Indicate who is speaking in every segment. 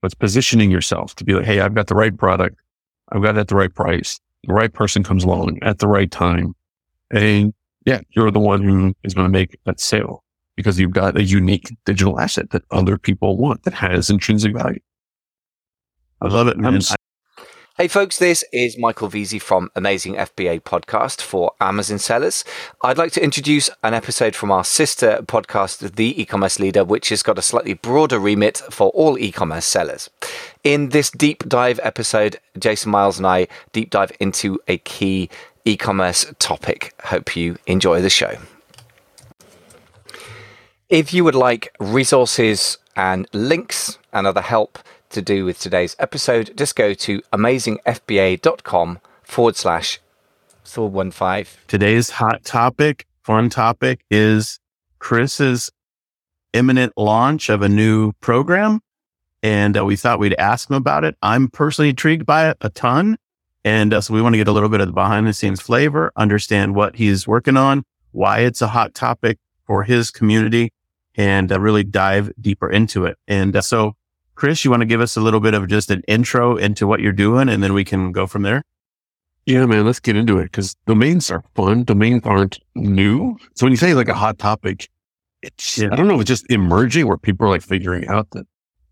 Speaker 1: but it's positioning yourself to be like, Hey, I've got the right product. I've got it at the right price. The right person comes along at the right time. And yeah, you're the one who is going to make that sale because you've got a unique digital asset that other people want that has intrinsic value.
Speaker 2: I love it, man.
Speaker 3: Hey folks, this is Michael Veazey from Amazing FBA podcast for Amazon sellers. I'd like to introduce an episode from our sister podcast, The E-commerce Leader, which has got a slightly broader remit for all e-commerce sellers. In this deep dive episode, Jason Miles and I deep dive into a key e-commerce topic. Hope you enjoy the show. If you would like resources and links and other help to do with today's episode, just go to amazingfba.com forward slash 15.
Speaker 2: Today's hot topic, fun topic is Chris's imminent launch of a new program. And uh, we thought we'd ask him about it. I'm personally intrigued by it a ton. And uh, so we want to get a little bit of the behind the scenes flavor, understand what he's working on, why it's a hot topic for his community, and uh, really dive deeper into it. And uh, so, Chris, you want to give us a little bit of just an intro into what you're doing, and then we can go from there.
Speaker 1: Yeah, man, let's get into it because domains are fun. Domains aren't new. So when you say like a hot topic, it's, yeah. I don't know, if it's just emerging where people are like figuring out that,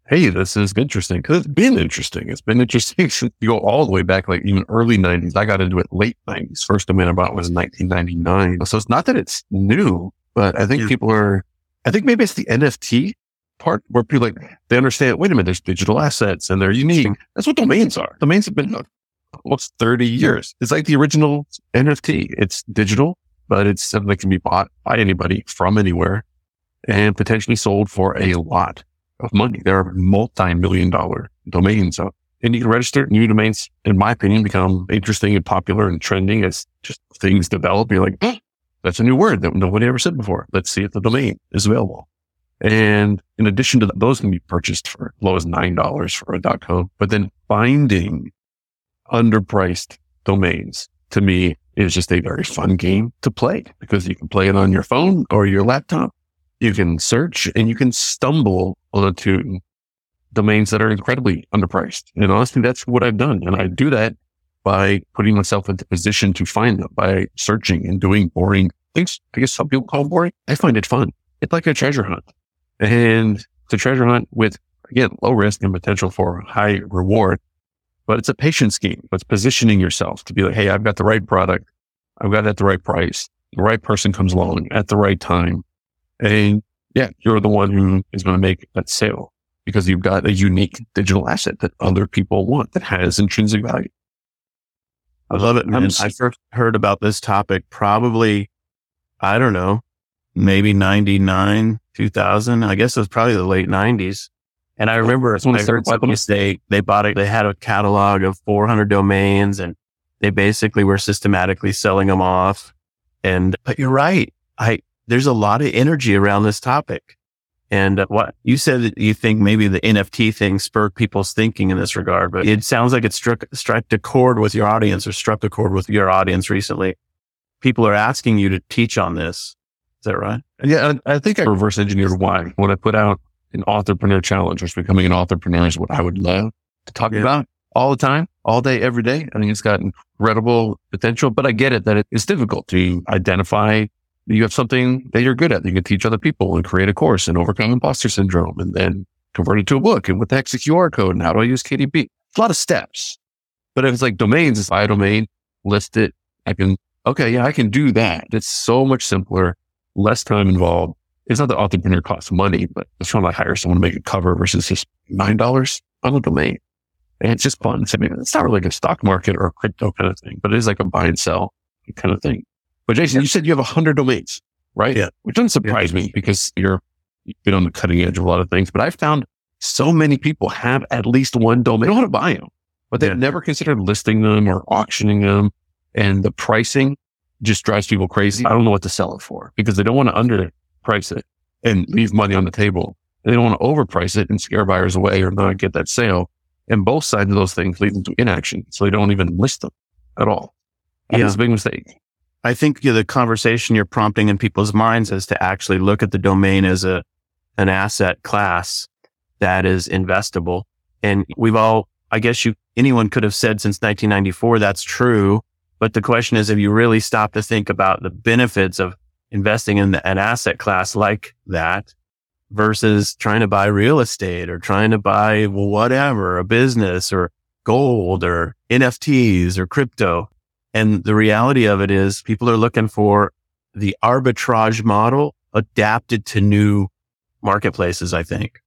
Speaker 1: hey, this is interesting because it's been interesting. It's been interesting since you go all the way back, like even early 90s. I got into it late 90s. First domain I bought was 1999. So it's not that it's new, but I think yeah. people are I think maybe it's the NFT part where people like, they understand, wait a minute, there's digital assets and they're unique. That's what domains are. Domains have been almost 30 years. It's like the original NFT. It's digital, but it's something that can be bought by anybody from anywhere and potentially sold for a lot of money. There are multi-million dollar domains out and you can register new domains, in my opinion, become interesting and popular and trending as just things develop. You're like, mm. that's a new word that nobody ever said before. Let's see if the domain is available. And in addition to that, those can be purchased for as low as $9 for a .com. But then finding underpriced domains to me is just a very fun game to play because you can play it on your phone or your laptop. You can search and you can stumble onto domains that are incredibly underpriced. And honestly, that's what I've done. And I do that by putting myself into position to find them by searching and doing boring things. I guess some people call boring. I find it fun. It's like a treasure hunt and a treasure hunt with again, low risk and potential for high reward, but it's a patience game. It's positioning yourself to be like, Hey, I've got the right product. I've got it at the right price. The right person comes along at the right time. And yeah, you're the one who is going to make that sale because you've got a unique digital asset that other people want that has intrinsic value.
Speaker 2: I love it, man. I first heard about this topic probably, I don't know, maybe 99, 2000. I guess it was probably the late 90s. And I remember when I heard say they bought it, they had a catalog of 400 domains and they basically were systematically selling them off. And, but you're right. I, there's a lot of energy around this topic. And uh, what you said that you think maybe the NFT thing spurred people's thinking in this regard, but it sounds like it struck, struck a chord with your audience or struck a chord with your audience recently. People are asking you to teach on this. Is that right?
Speaker 1: Yeah. I, I think I reverse engineered why when I put out an entrepreneur challenge, which becoming an entrepreneur is what I would love to talk yeah. about all the time, all day, every day. I think it's got incredible potential, but I get it that it's difficult to identify you have something that you're good at. That you can teach other people and create a course and overcome imposter syndrome and then convert it to a book. And what the heck's a QR code and how do I use KDP? It's a lot of steps. But if it's like domains, it's buy a domain, list it. I can, okay, yeah, I can do that. It's so much simpler, less time involved. It's not that entrepreneur costs money, but it's trying to hire someone to make a cover versus just $9 on a domain. And it's just fun. I mean, it's not really like a stock market or a crypto kind of thing, but it is like a buy and sell kind of thing. But Jason, yeah. you said you have a hundred domains, right?
Speaker 2: Yeah.
Speaker 1: Which doesn't surprise yeah. me because you're, you've been on the cutting edge of a lot of things, but I've found so many people have at least one domain. They how to buy them, but they've yeah. never considered listing them or auctioning them. And the pricing just drives people crazy. I don't know what to sell it for because they don't want to underprice it and leave money on the table. They don't want to overprice it and scare buyers away or not get that sale. And both sides of those things lead them to inaction. So they don't even list them at all. And yeah. It's a big mistake.
Speaker 2: I think you know, the conversation you're prompting in people's minds is to actually look at the domain as a, an asset class that is investable And we've all, I guess you, anyone could have said since 1994, that's true. But the question is, have you really stopped to think about the benefits of investing in an asset class like that versus trying to buy real estate or trying to buy whatever, a business or gold or NFTs or crypto. And the reality of it is people are looking for the arbitrage model adapted to new marketplaces, I think.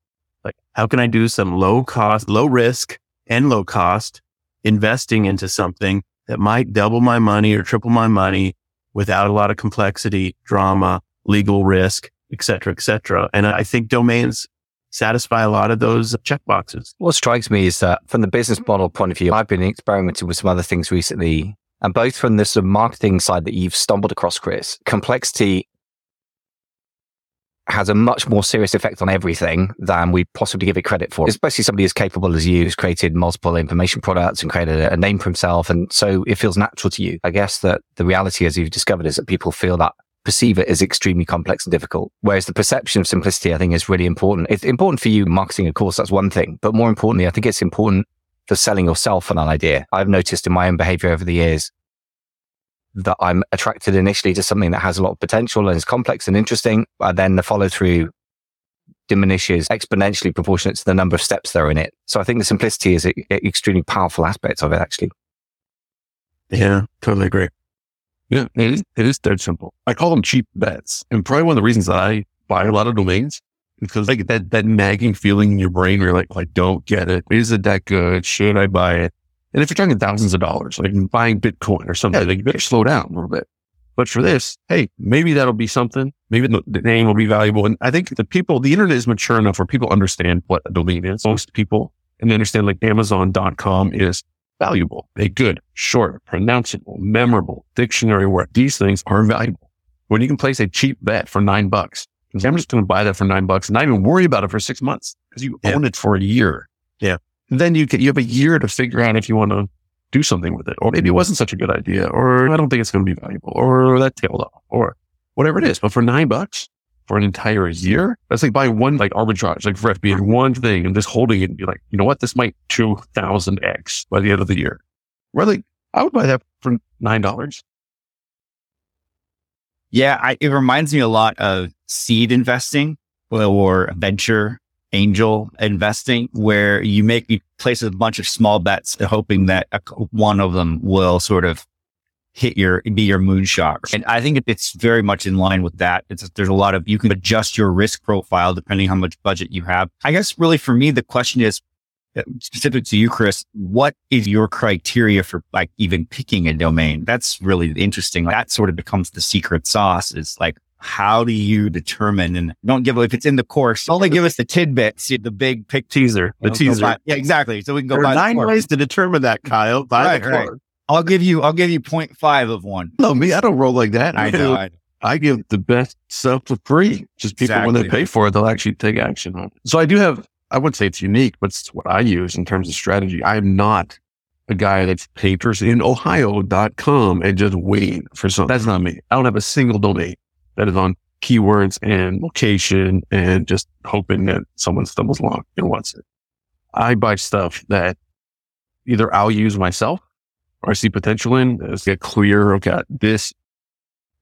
Speaker 2: Like, how can I do some low cost, low risk and low cost investing into something that might double my money or triple my money without a lot of complexity, drama, legal risk, et cetera, et cetera. And I think domains satisfy a lot of those checkboxes.
Speaker 3: What strikes me is that from the business model point of view, I've been experimenting with some other things recently. And both from the sort of marketing side that you've stumbled across, Chris, complexity has a much more serious effect on everything than we possibly give it credit for. Especially somebody as capable as you who's created multiple information products and created a, name for himself. And so it feels natural to you. I guess that the reality, as you've discovered, is that people feel that perceive it as extremely complex and difficult. Whereas the perception of simplicity, I think, is really important. It's important for you marketing, of course, that's one thing. But more importantly, I think it's important for selling yourself on an idea. I've noticed in my own behavior over the years that I'm attracted initially to something that has a lot of potential and is complex and interesting. And then the follow through diminishes exponentially proportionate to the number of steps that are in it. So I think the simplicity is an extremely powerful aspect of it, actually.
Speaker 2: Yeah, totally agree.
Speaker 1: Yeah, it is, it is dead simple. I call them cheap bets. And probably one of the reasons that I buy a lot of domains because like that, that nagging feeling in your brain where you're like, oh, I don't get it. Is it that good? Should I buy it? And if you're talking thousands of dollars, like buying Bitcoin or something, yeah. like you better slow down a little bit. But for this, hey, maybe that'll be something. Maybe the, name will be valuable. And I think the people, the internet is mature enough where people understand what a domain is. Most people, and they understand like Amazon.com is valuable, a good, short, pronounceable, memorable dictionary word. These things are valuable. When you can place a cheap bet for nine bucks, I'm just going to buy that for nine bucks and not even worry about it for six months because you yeah. own it for a year.
Speaker 2: Yeah
Speaker 1: then you get, you have a year to figure out if you want to do something with it, or maybe it wasn't such a good idea, or I don't think it's going to be valuable, or that tailed off, or whatever it is. But for nine bucks for an entire year, that's like buying one like arbitrage, like for FBA, one thing and just holding it and be like, you know what, this might two thousand x by the end of the year. Really, I would buy that for nine dollars.
Speaker 4: Yeah, I, it reminds me a lot of seed investing or venture angel investing where you make you place a bunch of small bets hoping that one of them will sort of hit your be your moonshot and i think it's very much in line with that. It's there's a lot of you can adjust your risk profile depending how much budget you have. I guess really for me the question is uh, specific to you chris what is your criteria for like even picking a domain? That's really interesting. That sort of becomes the secret sauce is like how do you determine and don't give if it's in the course only give us the tidbits the big pick
Speaker 2: teaser the teaser.
Speaker 4: yeah exactly so we can go
Speaker 2: there are nine ways to determine that kyle. By right, right.
Speaker 4: i'll give you i'll give you 0.5 of one.
Speaker 1: No me i don't roll like that.
Speaker 4: I know i,
Speaker 1: I give the best stuff for free. Just people exactly. when they pay for it they'll actually take action on it. So i do have i wouldn't say it's unique but it's what i use in terms of strategy. I am not a guy that's paintersin.ohio.com and just waiting for something. That's not me. I don't have a single domain that is on keywords and location and just hoping that someone stumbles along and wants it. I buy stuff that either I'll use myself or I see potential in. It's get clear. Okay, this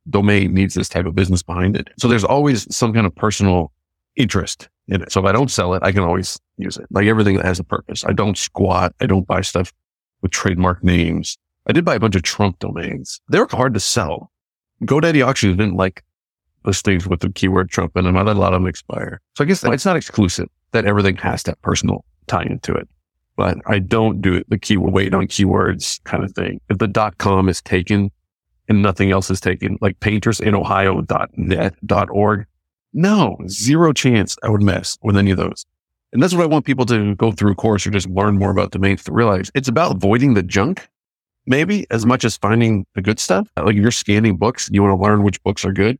Speaker 1: domain needs this type of business behind it. So there's always some kind of personal interest in it. So if I don't sell it, I can always use it. Like everything has a purpose. I don't squat. I don't buy stuff with trademark names. I did buy a bunch of Trump domains. They were hard to sell. GoDaddy auctions didn't like listings with the keyword Trump in them. I let a lot of them expire. So I guess it's not exclusive that everything has that personal tie into it. But I don't do the keyword wait on keywords kind of thing. If the dot com is taken and nothing else is taken, like painters in Ohio dot net dot org, no, zero chance I would mess with any of those. And that's what I want people to go through a course or just learn more about domains to realize it's about avoiding the junk, maybe as much as finding the good stuff. Like if you're scanning books, you want to learn which books are good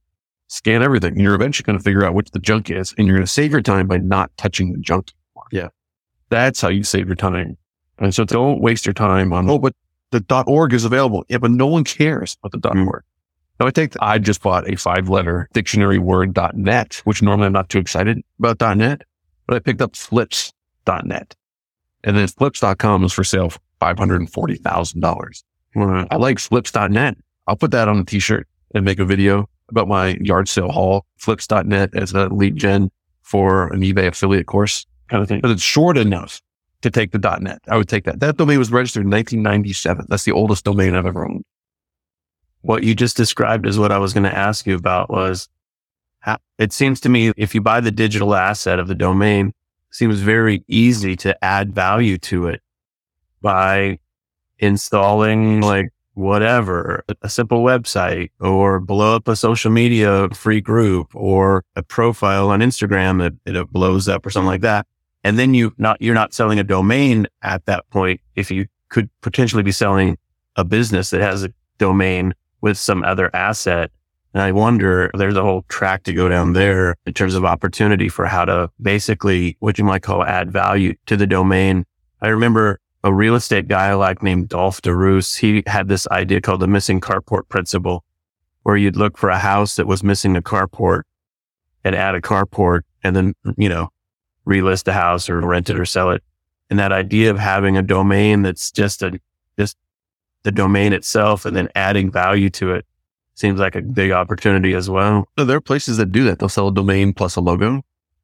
Speaker 1: scan everything. You're eventually going to figure out which the junk is and you're going to save your time by not touching the junk. Anymore.
Speaker 2: Yeah.
Speaker 1: That's how you save your time. And so don't waste your time on, oh, but the .org is available. Yeah, but no one cares about the mm. .org. Now I take, the, I just bought a five letter dictionary word .net, which normally I'm not too excited about .net, but I picked up flips.net. And then flips.com is for sale for $540,000. I like flips.net. I'll put that on a t-shirt and make a video about my yard sale haul, flips.net as a lead mm-hmm. gen for an eBay affiliate course kind of thing. But it's short enough to take the .net. I would take that. That domain was registered in 1997. That's the oldest domain I've ever owned.
Speaker 2: What you just described is what I was going to ask you about was how, it seems to me if you buy the digital asset of the domain, seems very easy to add value to it by installing like whatever, a simple website or blow up a social media free group or a profile on Instagram that it blows up or something like that. And then you not, you're not selling a domain at that point. If you could potentially be selling a business that has a domain with some other asset. And I wonder, there's a whole track to go down there in terms of opportunity for how to basically what you might call add value to the domain. I remember a real estate guy like named Dolf de Roos. He had this idea called the missing carport principle, where you'd look for a house that was missing a carport and add a carport and then, you know, relist the house or rent it or sell it. And that idea of having a domain that's just a, just the domain itself and then adding value to it seems like a big opportunity as well.
Speaker 1: So there are places that do that. They'll sell a domain plus a logo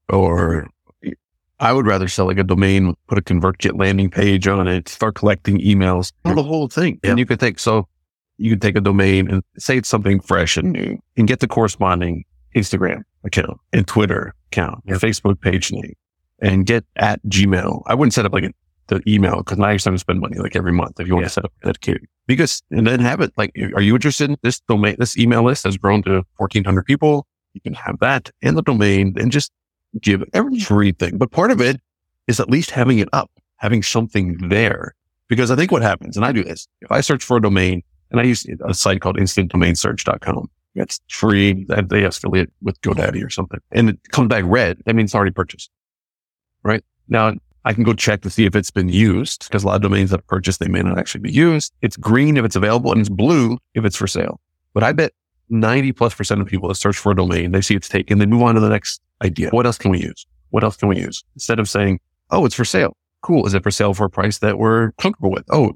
Speaker 1: or I would rather sell like a domain, put a ConvertKit landing page on it, start collecting emails, the whole thing. And you could take, so you could take a domain and say it's something fresh and new and get the corresponding Instagram account and Twitter account, your Facebook page name and get at Gmail. I wouldn't set up like a, the email because I used to spend money like every month if you want yeah. to set up dedicated because, and then have it like, are you interested in this domain? This email list has grown to 1400 people. You can have that in the domain and just give everything. But part of it is at least having it up, having something there. Because I think what happens, and I do this, if I search for a domain and I use a site called instantdomainsearch.com, it's free. They affiliate with GoDaddy or something and it comes back red. That means it's already purchased. Right now, I can go check to see if it's been used because a lot of domains that are purchased, they may not actually be used. It's green if it's available and it's blue if it's for sale. But I bet 90 plus percent of people that search for a domain, they see it's taken, they move on to the next idea. What else can we use? What else can we use? Instead of saying, oh, it's for sale. Cool. Is it for sale for a price that we're comfortable with? Oh,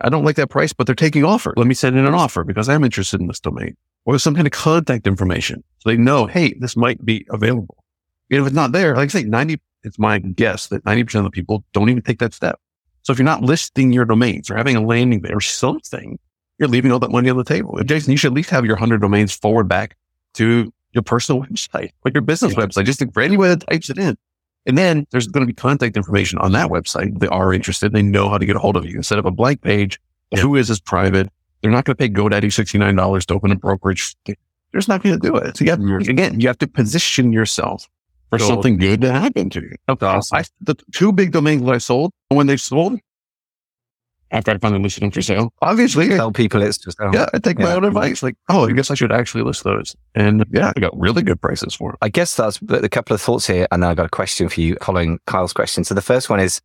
Speaker 1: I don't like that price, but they're taking offer. Let me send in an offer because I'm interested in this domain or some kind of contact information. So they know, hey, this might be available. And if it's not there, like I say, 90, it's my guess that 90% of the people don't even take that step. So if you're not listing your domains or having a landing there or something, you're leaving all that money on the table. Jason, you should at least have your 100 domains forward back to your personal website or your business yeah. website, just for anybody that types it in. And then there's going to be contact information on that website. They are interested. They know how to get a hold of you. Instead of a blank page, yeah. who is this private? They're not going to pay GoDaddy $69 to open a brokerage. They're just not going to do it. So you have, mm-hmm. again, you have to position yourself for something good to happen to you. Awesome. I, the two big domains that I sold, when they sold, after I finally listed them for sale. Obviously,
Speaker 3: tell people it's just
Speaker 1: oh, yeah. I take yeah. my own advice. Like, oh, I guess I should actually list those. And yeah, I got really good prices for them.
Speaker 3: I guess that's a couple of thoughts here, and then I got a question for you, following Kyle's question. So the first one is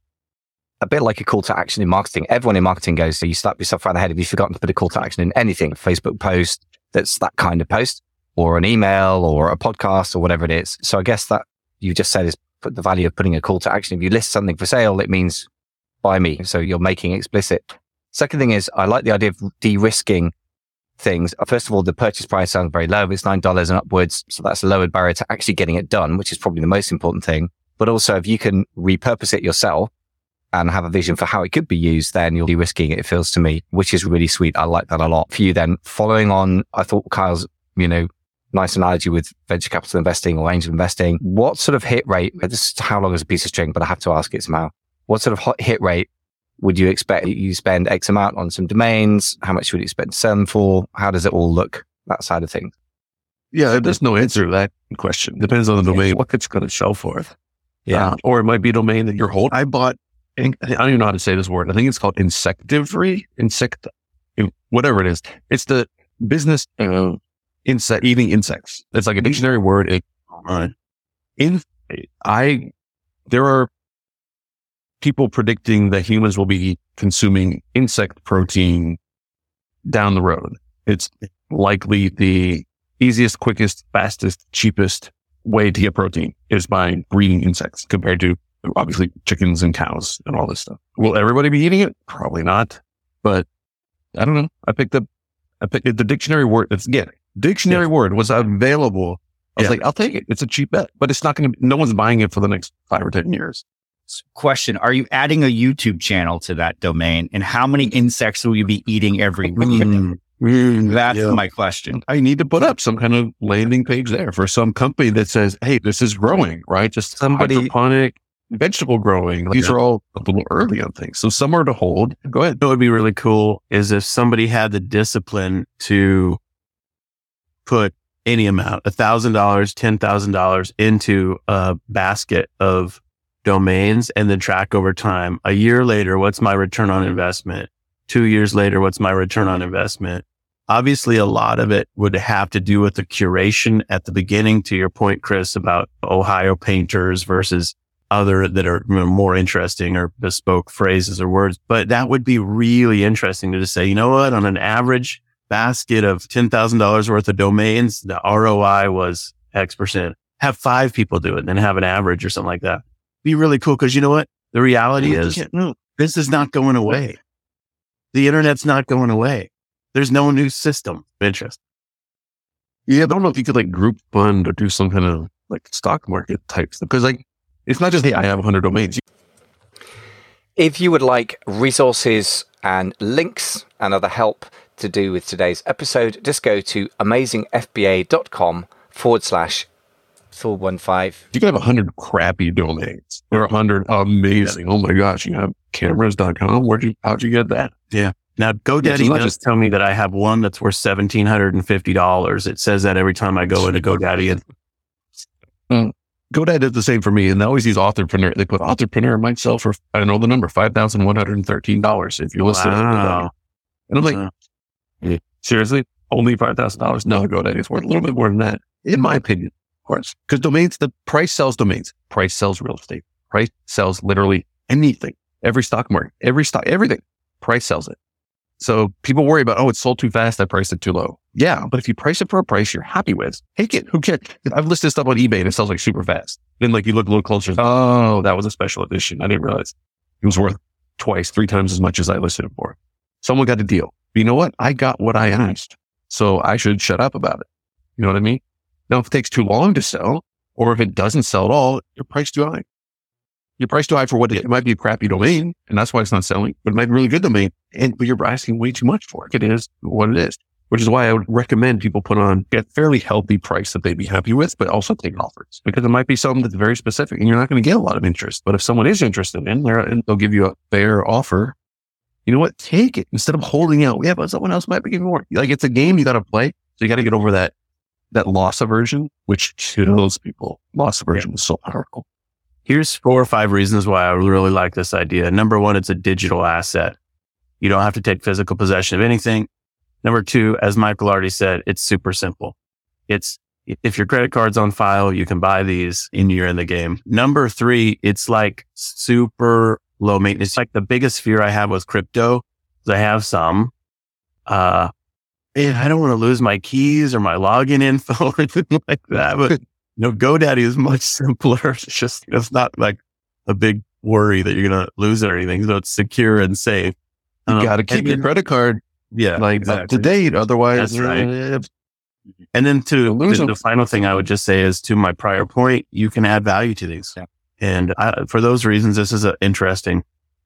Speaker 3: a bit like a call to action in marketing. Everyone in marketing goes, so you slap yourself around the head if you've forgotten to put a call to action in anything, a Facebook post that's that kind of post, or an email, or a podcast, or whatever it is. So I guess that you just said is put the value of putting a call to action. If you list something for sale, it means by me. So you're making explicit. Second thing is I like the idea of de-risking things. Uh, first of all, the purchase price sounds very low. It's $9 and upwards. So that's a lowered barrier to actually getting it done, which is probably the most important thing. But also if you can repurpose it yourself and have a vision for how it could be used, then you're de-risking it, it feels to me, which is really sweet. I like that a lot. For you then, following on, I thought Kyle's, you know, nice analogy with venture capital investing or angel investing. What sort of hit rate, this is how long is a piece of string, but I have to ask it somehow what sort of hot hit rate would you expect? You spend X amount on some domains. How much would you expect to sell them for? How does it all look? That side of things.
Speaker 1: Yeah, there's no answer to that question. Depends on the domain, what it's going to sell for. Yeah. Uh, or it might be a domain that you're holding. I bought, I don't even know how to say this word. I think it's called insectivory, insect, whatever it is. It's the business, uh, insect, eating insects. It's like a dictionary word. It, uh, in, I, there are people predicting that humans will be consuming insect protein down the road. It's likely the easiest, quickest, fastest, cheapest way to get protein is by breeding insects compared to obviously chickens and cows and all this stuff. Will everybody be eating it? Probably not. But I don't know. I picked up, I picked the dictionary word. It's again, dictionary yeah. word was available. I was yeah. like, I'll take it. It's a cheap bet, but it's not going to, no one's buying it for the next five or 10 years.
Speaker 4: Question. Are you adding a YouTube channel to that domain? And how many insects will you be eating every week? Mm, mm, That's yeah. my question.
Speaker 1: I need to put up some kind of landing page there for some company that says, Hey, this is growing, right? Just somebody hydroponic vegetable growing. These are all a little early on things. So somewhere to hold. Go ahead.
Speaker 2: What would be really cool is if somebody had the discipline to put any amount, a thousand dollars, ten thousand dollars into a basket of domains and then track over time. A year later, what's my return on investment? Two years later, what's my return on investment? Obviously, a lot of it would have to do with the curation at the beginning to your point, Chris, about Ohio painters versus other that are more interesting or bespoke phrases or words. But that would be really interesting to just say, you know what, on an average basket of $10,000 worth of domains, the ROI was X percent. Have five people do it, and then have an average or something like that. Be really cool. Cause you know what? The reality is no, this is not going away. The internet's not going away. There's no new system of interest.
Speaker 1: Yeah, I don't know if you could like group fund or do some kind of like stock market type stuff. Cause like it's not just, hey, I have 100 domains.
Speaker 3: If you would like resources and links and other help to do with today's episode, just go to amazingfba.com forward slash 415.
Speaker 1: You can have 100 crappy domains or a 100 amazing. Oh my gosh, you have cameras.com. Where'd you, how'd you get that?
Speaker 2: Yeah. Now, GoDaddy yeah, does tell me that I have one that's worth $1,750. It says that every time I go into GoDaddy.
Speaker 1: And, mm. GoDaddy does the same for me, and they always use Authorpreneur. They put Authorpreneur might sell for I don't know the number five thousand one hundred and thirteen dollars if you listen wow. it. And I'm like, yeah, seriously, only five thousand dollars? No, GoDaddy is worth a little bit more than that, in my opinion, of course, because domains, the price sells domains, price sells real estate, price sells literally anything, every stock market, every stock, everything, price sells it. So people worry about, oh, it's sold too fast. I priced it too low. Yeah. But if you price it for a price you're happy with, take it. Who cares? I've listed stuff on eBay and it sells like super fast. Then like you look a little closer. Oh, that was a special edition. I didn't realize it was worth twice, three times as much as I listed it for. Someone got a deal. But you know what? I got what I asked. So I should shut up about it. You know what I mean? Now, if it takes too long to sell or if it doesn't sell at all, your price too high. Your price too high for what it, it might be a crappy domain, and that's why it's not selling, but it might be a really good domain. And but you're asking way too much for it. It is what it is. Which is why I would recommend people put on a fairly healthy price that they'd be happy with, but also take offers because it might be something that's very specific and you're not going to get a lot of interest. But if someone is interested in there and they'll give you a fair offer, you know what? Take it instead of holding out. Yeah, but someone else might be giving more. Like it's a game you got to play. So you got to get over that, that loss aversion, which kills people. Loss aversion yeah. is so powerful.
Speaker 2: Here's four or five reasons why I really like this idea. Number one, it's a digital asset. You don't have to take physical possession of anything. Number two, as Michael already said, it's super simple. It's if your credit card's on file, you can buy these and you're in the game. Number three, it's like super low maintenance. It's like the biggest fear I have with crypto is I have some. Uh, and I don't want to lose my keys or my login info or anything like that. But you know, GoDaddy is much simpler. It's just, it's not like a big worry that you're going to lose it or anything. So it's secure and safe.
Speaker 1: You um, got to keep your credit card
Speaker 2: yeah,
Speaker 1: like exactly. up to date. Otherwise, right.
Speaker 2: Uh, and then to the, the, final thing I would just say is to my prior point, you can add value to these. Yeah. And I, for those reasons, this is an interesting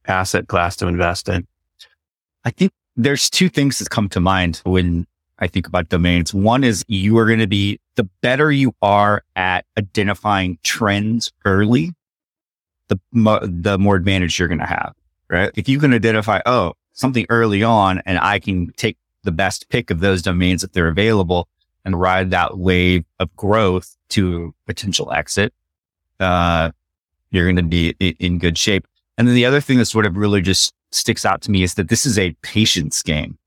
Speaker 2: asset class to invest in.
Speaker 4: I think there's two things that come to mind when I think about domains. One is you are going to be the better you are at identifying trends early, the, mo- the more advantage you're going to have, right? If you can identify, oh, something early on and I can take the best pick of those domains if they're available and ride that wave of growth to potential exit, uh, you're going to be in good shape. And then the other thing that sort of really just sticks out to me is that this is a patience game.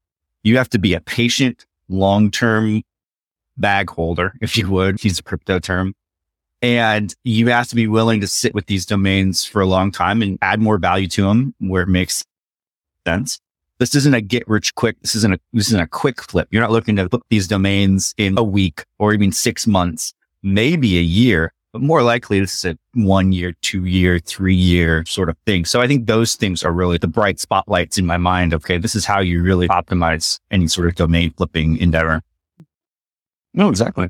Speaker 4: You have to be a patient long term bag holder, if you would use a crypto term. And you have to be willing to sit with these domains for a long time and add more value to them where it makes sense. This isn't a get rich quick. This isn't a, this isn't a quick flip. You're not looking to flip these domains in a week or even six months, maybe a year. But more likely this is a one year, two year, three year sort of thing. So I think those things are really the bright spotlights in my mind. Okay. This is how you really optimize any sort of domain flipping endeavor.
Speaker 1: No, exactly.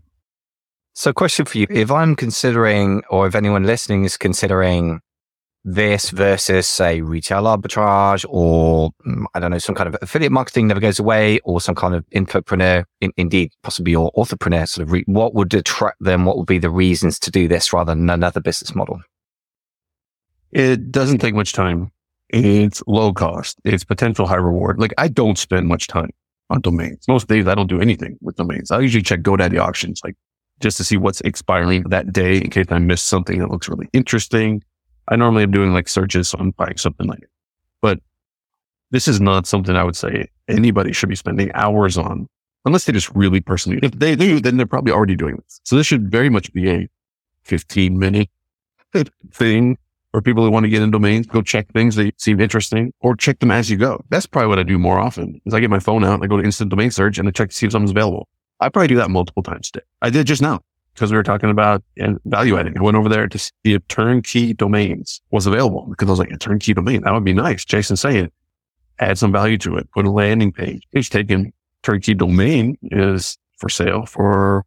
Speaker 3: So question for you. If I'm considering, or if anyone listening is considering this versus say retail arbitrage or mm, I don't know, some kind of affiliate marketing never goes away or some kind of infopreneur, in, indeed, possibly your authorpreneur sort of, re- what would attract them? What would be the reasons to do this rather than another business model?
Speaker 1: It doesn't take much time. It's low cost. It's potential high reward. Like I don't spend much time on domains. Most days I don't do anything with domains. I usually check GoDaddy auctions, like just to see what's expiring that day in case I miss something that looks really interesting I normally am doing like searches on buying something like it. But this is not something I would say anybody should be spending hours on unless they just really personally, if they do, then they're probably already doing this. So this should very much be a 15 minute thing for people who want to get in domains, go check things that seem interesting or check them as you go. That's probably what I do more often is I get my phone out I go to instant domain search and I check to see if something's available. I probably do that multiple times a day. I did just now because we were talking about value adding. I went over there to see if turnkey domains was available because I was like, a turnkey domain, that would be nice. Jason saying, add some value to it, put a landing page. He's taking turnkey domain is for sale for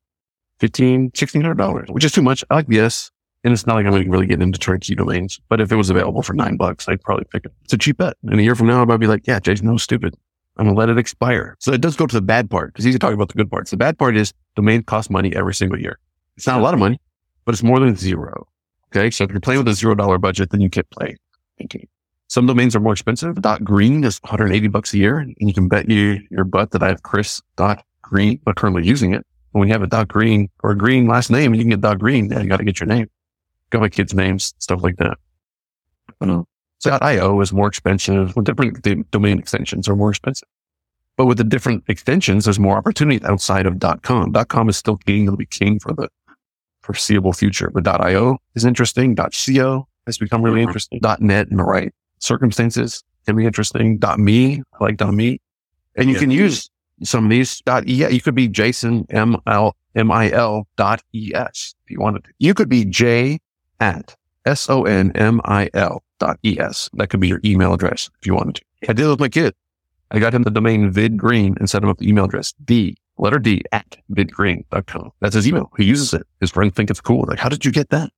Speaker 1: fifteen, sixteen hundred dollars, which is too much. I like yes. And it's not like I'm going to really get into turnkey domains, but if it was available for nine bucks, I'd probably pick it. It's a cheap bet. And a year from now, I'd be like, yeah, Jason, no, stupid. I'm going to let it expire. So it does go to the bad part because he's talking about the good parts. The bad part is domain costs money every single year. It's not a lot of money, but it's more than zero. Okay. So if you're playing with a zero dollar budget, then you can't play. Okay. Some domains are more expensive. Dot green is 180 bucks a year. And you can bet you your butt that I have Chris dot green, but currently using it. When you have a dot green or a green last name, and you can get dot green. Yeah, you got to get your name. Got my kids' names, stuff like that. So um, .io is more expensive. Well, different domain extensions are more expensive. But with the different extensions, there's more opportunity outside of .com. .com is still king. It'll be king for the foreseeable future. But .io is interesting. .co has become really mm-hmm. interesting. .net in the right circumstances can be interesting. .me, I like .me. And you yeah. can use some of these .e. You could be Jason M L M I L dot es if you wanted to. You could be J at S O N M I L dot es. That could be your email address if you wanted to. I did it with my kid. I got him the domain vidgreen and set him up the email address. D letter D at vidgreen.com. That's his email. He uses it. His friends think it's cool. Like, how did you get that?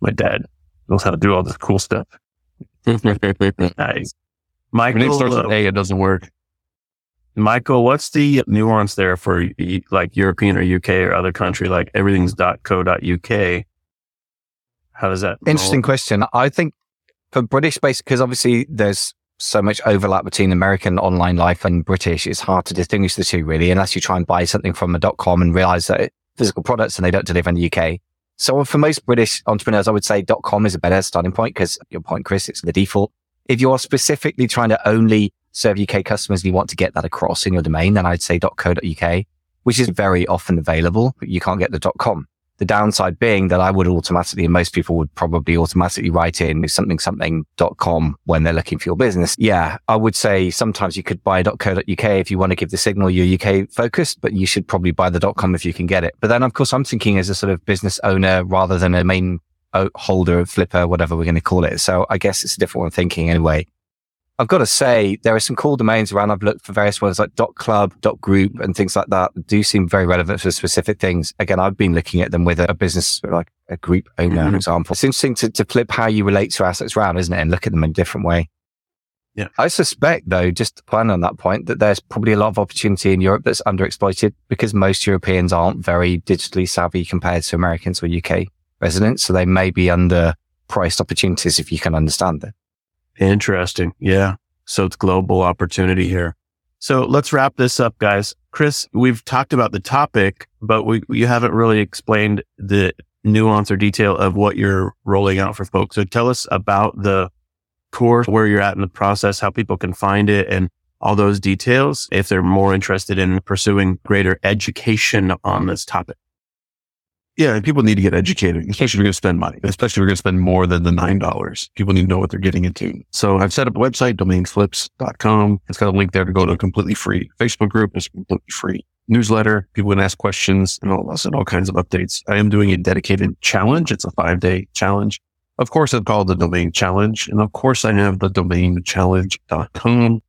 Speaker 1: My dad knows how to do all this cool stuff. nice. Michael, name starts with uh, A, it doesn't work.
Speaker 2: Michael, what's the nuance there for like European or UK or other country? Like everything's .co.uk. How does that?
Speaker 3: Interesting roll? question. I think for British based, because obviously there's so much overlap between American online life and British. It's hard to distinguish the two really, unless you try and buy something from a dot com and realize that physical products and they don't deliver in the UK. So for most British entrepreneurs, I would say dot com is a better starting point because your point, Chris, it's the default. If you're specifically trying to only serve UK customers and you want to get that across in your domain, then I'd say .co.uk, which is very often available, but you can't get the dot .com. The downside being that I would automatically, and most people would probably automatically write in something something.com when they're looking for your business. Yeah, I would say sometimes you could buy .co.uk if you want to give the signal you're UK focused, but you should probably buy the dot .com if you can get it. But then of course I'm thinking as a sort of business owner rather than a main uh, holder, flipper, whatever we're going to call it. So I guess it's a different one thinking anyway. I've got to say, there are some cool domains around. I've looked for various ones like dot .club, dot .group and things like that do seem very relevant for specific things. Again, I've been looking at them with a, business, like a group owner, mm-hmm. for example. It's interesting to, to flip how you relate to assets around, isn't it? And look at them in a different way.
Speaker 2: Yeah.
Speaker 3: I suspect though, just to plan on that point, that there's probably a lot of opportunity in Europe that's underexploited because most Europeans aren't very digitally savvy compared to Americans or UK residents. So they may be underpriced opportunities if you can understand it.
Speaker 2: Interesting. Yeah. So it's global opportunity here. So let's wrap this up, guys. Chris, we've talked about the topic, but we, you haven't really explained the nuance or detail of what you're rolling out for folks. So tell us about the course, where you're at in the process, how people can find it and all those details if they're more interested in pursuing greater education on this topic.
Speaker 1: Yeah, and people need to get educated, especially if you're going to spend money, especially if you're going to spend more than the $9. People need to know what they're getting into. So I've set up a website, domainflips.com. It's got a link there to go to a completely free Facebook group. It's completely free newsletter. People can ask questions and all, and all kinds of updates. I am doing a dedicated challenge. It's a five day challenge. Of course, it's called the domain challenge. And of course, I have the domainchallenge.com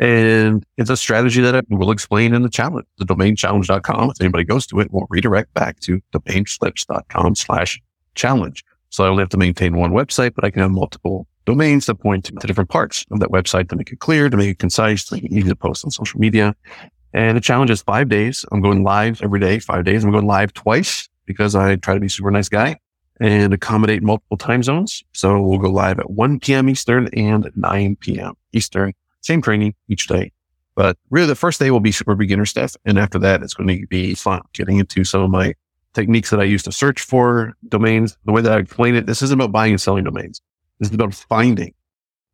Speaker 1: and it's a strategy that I will explain in the challenge, the domainchallenge.com. If anybody goes to it, will redirect back to domainflips.com slash challenge. So I only have to maintain one website, but I can have multiple domains that point to, to different parts of that website to make it clear, to make it concise, to make it easy to post on social media. And the challenge is five days. I'm going live every day, five days. I'm going live twice because I try to be super nice guy and accommodate multiple time zones. So we'll go live at 1 p.m. Eastern and 9 p.m. Eastern same training each day. But really the first day will be super beginner stuff. And after that, it's going to be fun getting into some of my techniques that I use to search for domains. The way that I explain it, this isn't about buying and selling domains. This is about finding,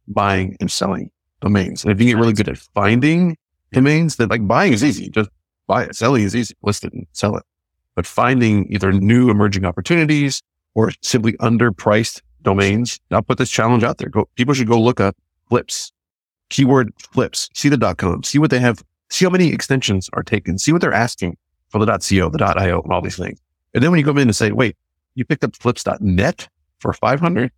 Speaker 1: buying and selling domains. And if you get really good at finding domains, then like buying is easy. Just buy it. Selling is easy. List it and sell it. But finding either new emerging opportunities or simply underpriced domains, I'll put this challenge out there. Go, people should go look up flips keyword flips, see the dot .com, see what they have, see how many extensions are taken, see what they're asking for the .co, the dot .io, and all these things. And then when you come in and say, wait, you picked up flips.net for 500,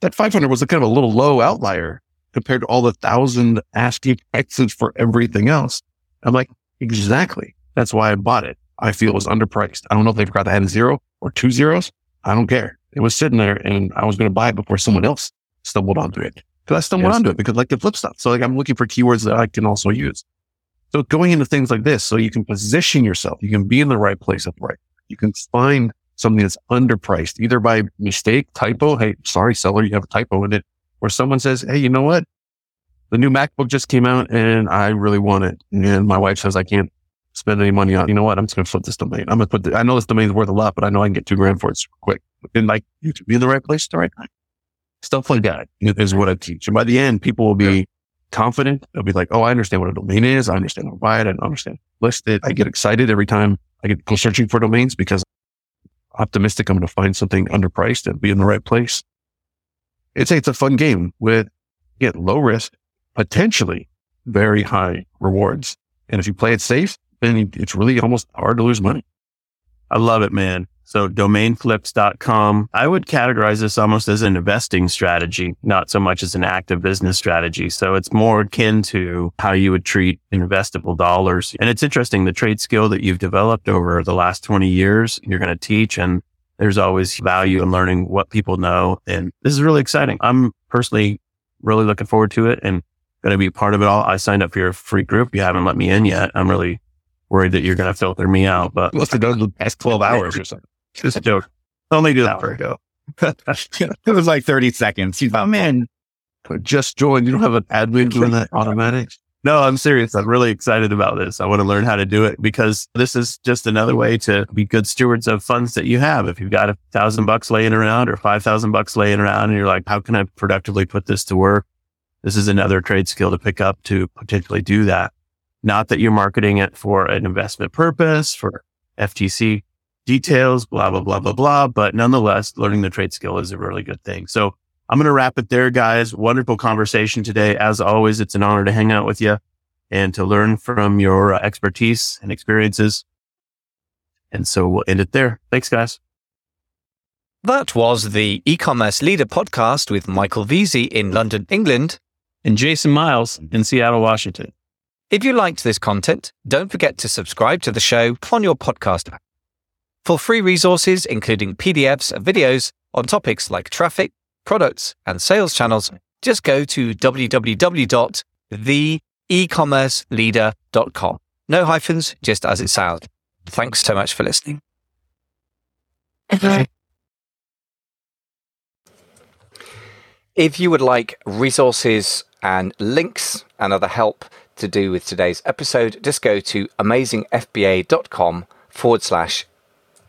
Speaker 1: that 500 was a kind of a little low outlier compared to all the thousand asking prices for everything else. I'm like, exactly. That's why I bought it. I feel it was underpriced. I don't know if they forgot to add a zero or two zeros. I don't care. It was sitting there and I was going to buy it before someone else stumbled onto it because I stumbled yes. onto it because like the flip stuff. So like I'm looking for keywords that I can also use. So going into things like this, so you can position yourself, you can be in the right place at the right. You can find something that's underpriced, either by mistake, typo. Hey, sorry, seller, you have a typo in it. Or someone says, Hey, you know what? The new MacBook just came out and I really want it. And my wife says, I can't spend any money on, you know what? I'm just going to flip this domain. I'm going to put the, I know this domain is worth a lot, but I know I can get two grand for it super quick. And like you to be in the right place at the right time. Stuff like that is what I teach. And by the end, people will be confident. They'll be like, Oh, I understand what a domain is. I understand how to buy it. I understand list it. I get excited every time I get go searching for domains because I'm optimistic I'm going to find something underpriced and be in the right place. It's, it's a fun game with get low risk, potentially very high rewards. And if you play it safe, then it's really almost hard to lose money.
Speaker 2: I love it, man. So domainflips.com. I would categorize this almost as an investing strategy, not so much as an active business strategy. So it's more akin to how you would treat investable dollars. And it's interesting, the trade skill that you've developed over the last 20 years, you're going to teach and there's always value in learning what people know. And this is really exciting. I'm personally really looking forward to it and going to be part of it all. I signed up for your free group. You haven't let me in yet. I'm really worried that you're going to filter me out, but
Speaker 1: must have done the past 12 hours or something.
Speaker 2: Just a joke. Only an hour ago.
Speaker 4: it was like 30 seconds. You, oh man,
Speaker 1: just joined. You don't have an admin doing that automatic.
Speaker 2: No, I'm serious. I'm really excited about this. I want to learn how to do it because this is just another way to be good stewards of funds that you have. If you've got a thousand bucks laying around or 5,000 bucks laying around and you're like, how can I productively put this to work? This is another trade skill to pick up to potentially do that. Not that you're marketing it for an investment purpose, for FTC details, blah, blah, blah, blah, blah. But nonetheless, learning the trade skill is a really good thing. So I'm going to wrap it there, guys. Wonderful conversation today. As always, it's an honor to hang out with you and to learn from your uh, expertise and experiences. And so we'll end it there. Thanks, guys.
Speaker 3: That was the e-commerce leader podcast with Michael Veazey in London, England,
Speaker 2: and Jason Miles in Seattle, Washington.
Speaker 3: If you liked this content, don't forget to subscribe to the show on your podcast app. For free resources, including PDFs and videos on topics like traffic, products, and sales channels, just go to www.theecommerceleader.com. No hyphens, just as it sounds. Thanks so much for listening. If you would like resources and links and other help to do with today's episode, just go to amazingfba.com forward slash